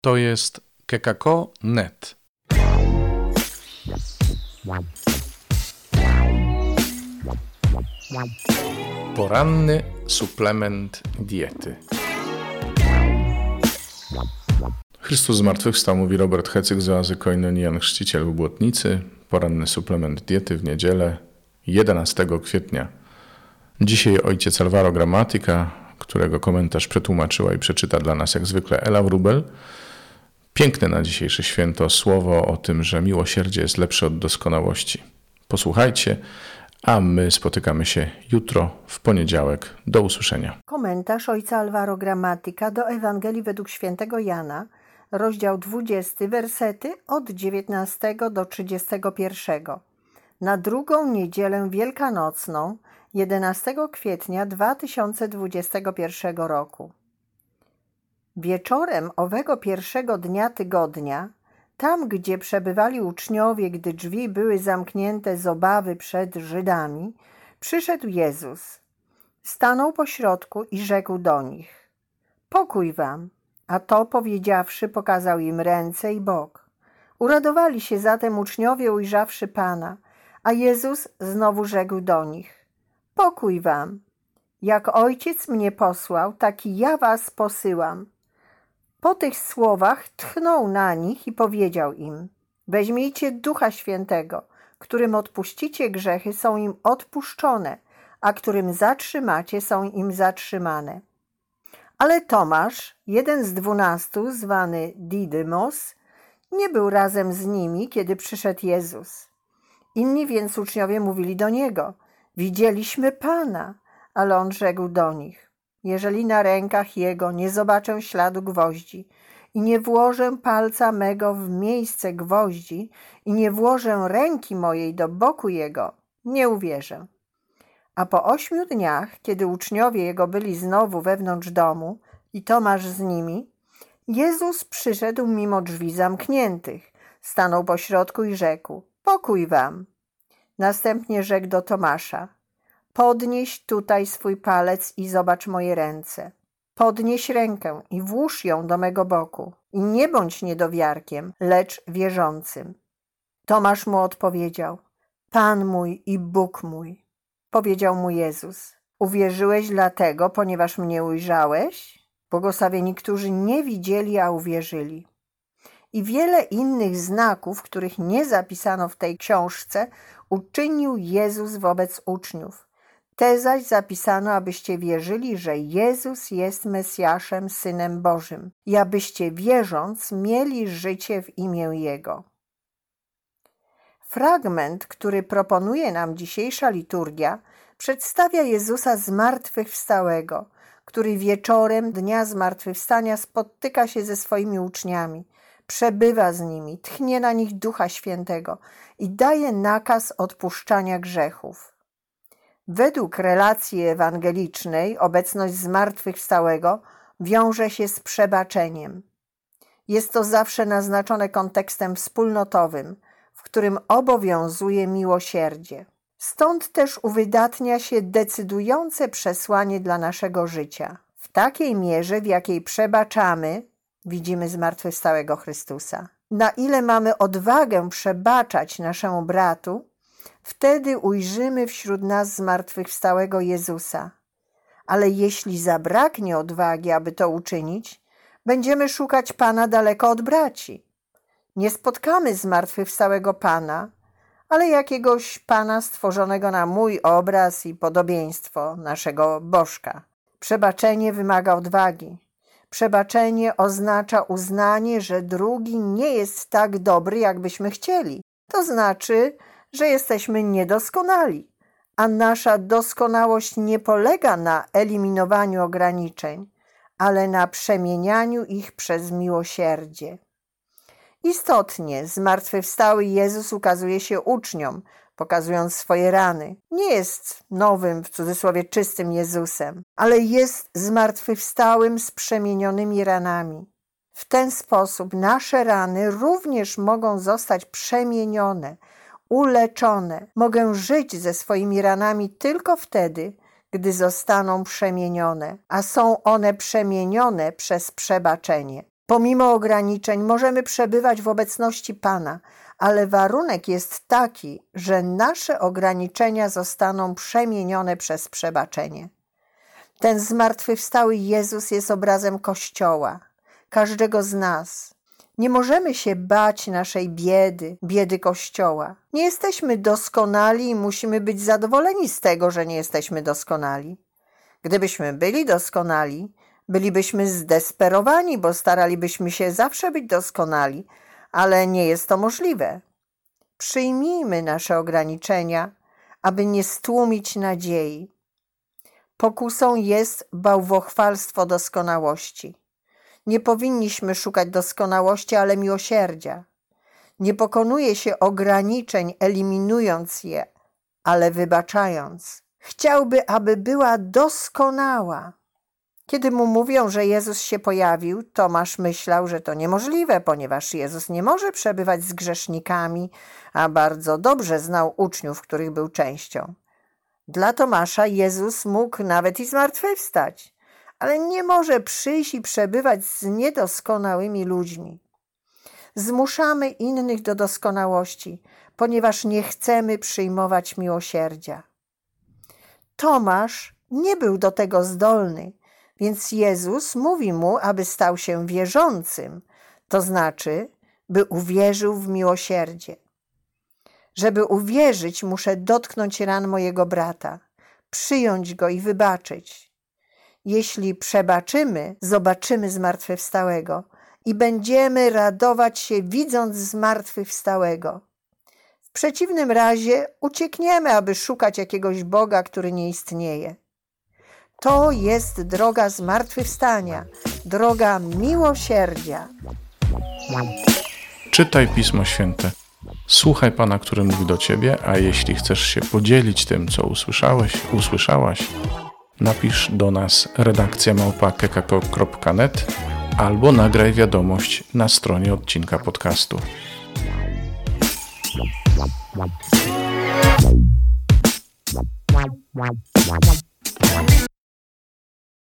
To jest kekako.net. Poranny suplement diety. Chrystus zmartwychwstał, mówi Robert Hecyk z oazy Koinonian, chrzciciel w Błotnicy. Poranny suplement diety w niedzielę 11 kwietnia. Dzisiaj ojciec Alvaro Gramatyka, którego komentarz przetłumaczyła i przeczyta dla nas jak zwykle Ela Wrubel. Piękne na dzisiejsze święto słowo o tym, że miłosierdzie jest lepsze od doskonałości. Posłuchajcie, a my spotykamy się jutro w poniedziałek. Do usłyszenia. Komentarz ojca Alvaro Gramatyka do Ewangelii według świętego Jana, rozdział 20, wersety od 19 do 31. Na drugą niedzielę wielkanocną, 11 kwietnia 2021 roku. Wieczorem owego pierwszego dnia tygodnia, tam gdzie przebywali uczniowie, gdy drzwi były zamknięte z obawy przed Żydami, przyszedł Jezus. Stanął pośrodku i rzekł do nich: Pokój wam. A to powiedziawszy, pokazał im ręce i bok. Uradowali się zatem uczniowie, ujrzawszy Pana, a Jezus znowu rzekł do nich: Pokój wam. Jak ojciec mnie posłał, tak i ja was posyłam. Po tych słowach tchnął na nich i powiedział im: Weźmijcie ducha świętego, którym odpuścicie grzechy, są im odpuszczone, a którym zatrzymacie, są im zatrzymane. Ale Tomasz, jeden z dwunastu, zwany Didymos, nie był razem z nimi, kiedy przyszedł Jezus. Inni więc uczniowie mówili do niego: Widzieliśmy Pana, ale on rzekł do nich: Jeżeli na rękach jego nie zobaczę śladu gwoździ i nie włożę palca mego w miejsce gwoździ i nie włożę ręki mojej do boku jego, nie uwierzę. A po ośmiu dniach, kiedy uczniowie jego byli znowu wewnątrz domu i Tomasz z nimi, Jezus przyszedł mimo drzwi zamkniętych, stanął pośrodku i rzekł: Pokój wam. Następnie rzekł do Tomasza: Podnieś tutaj swój palec i zobacz moje ręce. Podnieś rękę i włóż ją do mego boku. I nie bądź niedowiarkiem, lecz wierzącym. Tomasz mu odpowiedział: Pan mój i Bóg mój. Powiedział mu Jezus: Uwierzyłeś dlatego, ponieważ mnie ujrzałeś? Błogosławieni, którzy nie widzieli, a uwierzyli. I wiele innych znaków, których nie zapisano w tej książce, uczynił Jezus wobec uczniów. Te zaś zapisano, abyście wierzyli, że Jezus jest Mesjaszem, Synem Bożym, i abyście wierząc mieli życie w imię Jego. Fragment, który proponuje nam dzisiejsza liturgia, przedstawia Jezusa zmartwychwstałego, który wieczorem dnia zmartwychwstania spotyka się ze swoimi uczniami, przebywa z nimi, tchnie na nich Ducha Świętego i daje nakaz odpuszczania grzechów. Według relacji ewangelicznej obecność zmartwychwstałego wiąże się z przebaczeniem. Jest to zawsze naznaczone kontekstem wspólnotowym, w którym obowiązuje miłosierdzie. Stąd też uwydatnia się decydujące przesłanie dla naszego życia. W takiej mierze, w jakiej przebaczamy, widzimy zmartwychwstałego Chrystusa. Na ile mamy odwagę przebaczać naszemu bratu, wtedy ujrzymy wśród nas zmartwychwstałego Jezusa. Ale jeśli zabraknie odwagi, aby to uczynić, będziemy szukać Pana daleko od braci. Nie spotkamy zmartwychwstałego Pana, ale jakiegoś Pana stworzonego na mój obraz i podobieństwo naszego Bożka. Przebaczenie wymaga odwagi. Przebaczenie oznacza uznanie, że drugi nie jest tak dobry, jakbyśmy chcieli. To znaczy, że jesteśmy niedoskonali, a nasza doskonałość nie polega na eliminowaniu ograniczeń, ale na przemienianiu ich przez miłosierdzie. Istotnie, zmartwychwstały Jezus ukazuje się uczniom, pokazując swoje rany. Nie jest nowym, w cudzysłowie czystym Jezusem, ale jest zmartwychwstałym z przemienionymi ranami. W ten sposób nasze rany również mogą zostać przemienione, uleczone. Mogę żyć ze swoimi ranami tylko wtedy, gdy zostaną przemienione, a są one przemienione przez przebaczenie. Pomimo ograniczeń możemy przebywać w obecności Pana, ale warunek jest taki, że nasze ograniczenia zostaną przemienione przez przebaczenie. Ten zmartwychwstały Jezus jest obrazem Kościoła, każdego z nas. Nie możemy się bać naszej biedy, biedy Kościoła. Nie jesteśmy doskonali i musimy być zadowoleni z tego, że nie jesteśmy doskonali. Gdybyśmy byli doskonali, bylibyśmy zdesperowani, bo staralibyśmy się zawsze być doskonali, ale nie jest to możliwe. Przyjmijmy nasze ograniczenia, aby nie stłumić nadziei. Pokusą jest bałwochwalstwo doskonałości. Nie powinniśmy szukać doskonałości, ale miłosierdzia. Nie pokonuje się ograniczeń, eliminując je, ale wybaczając. Chciałby, aby była doskonała. Kiedy mu mówią, że Jezus się pojawił, Tomasz myślał, że to niemożliwe, ponieważ Jezus nie może przebywać z grzesznikami, a bardzo dobrze znał uczniów, których był częścią. Dla Tomasza Jezus mógł nawet i zmartwychwstać, ale nie może przyjść i przebywać z niedoskonałymi ludźmi. Zmuszamy innych do doskonałości, ponieważ nie chcemy przyjmować miłosierdzia. Tomasz nie był do tego zdolny, więc Jezus mówi mu, aby stał się wierzącym, to znaczy, by uwierzył w miłosierdzie. Żeby uwierzyć, muszę dotknąć ran mojego brata, przyjąć go i wybaczyć. Jeśli przebaczymy, zobaczymy zmartwychwstałego i będziemy radować się, widząc zmartwychwstałego. W przeciwnym razie uciekniemy, aby szukać jakiegoś Boga, który nie istnieje. To jest droga zmartwychwstania, droga miłosierdzia. Czytaj Pismo Święte. Słuchaj Pana, który mówi do Ciebie, a jeśli chcesz się podzielić tym, co usłyszałeś, usłyszałaś, napisz do nas redakcja małpa.kekako.net albo nagraj wiadomość na stronie odcinka podcastu.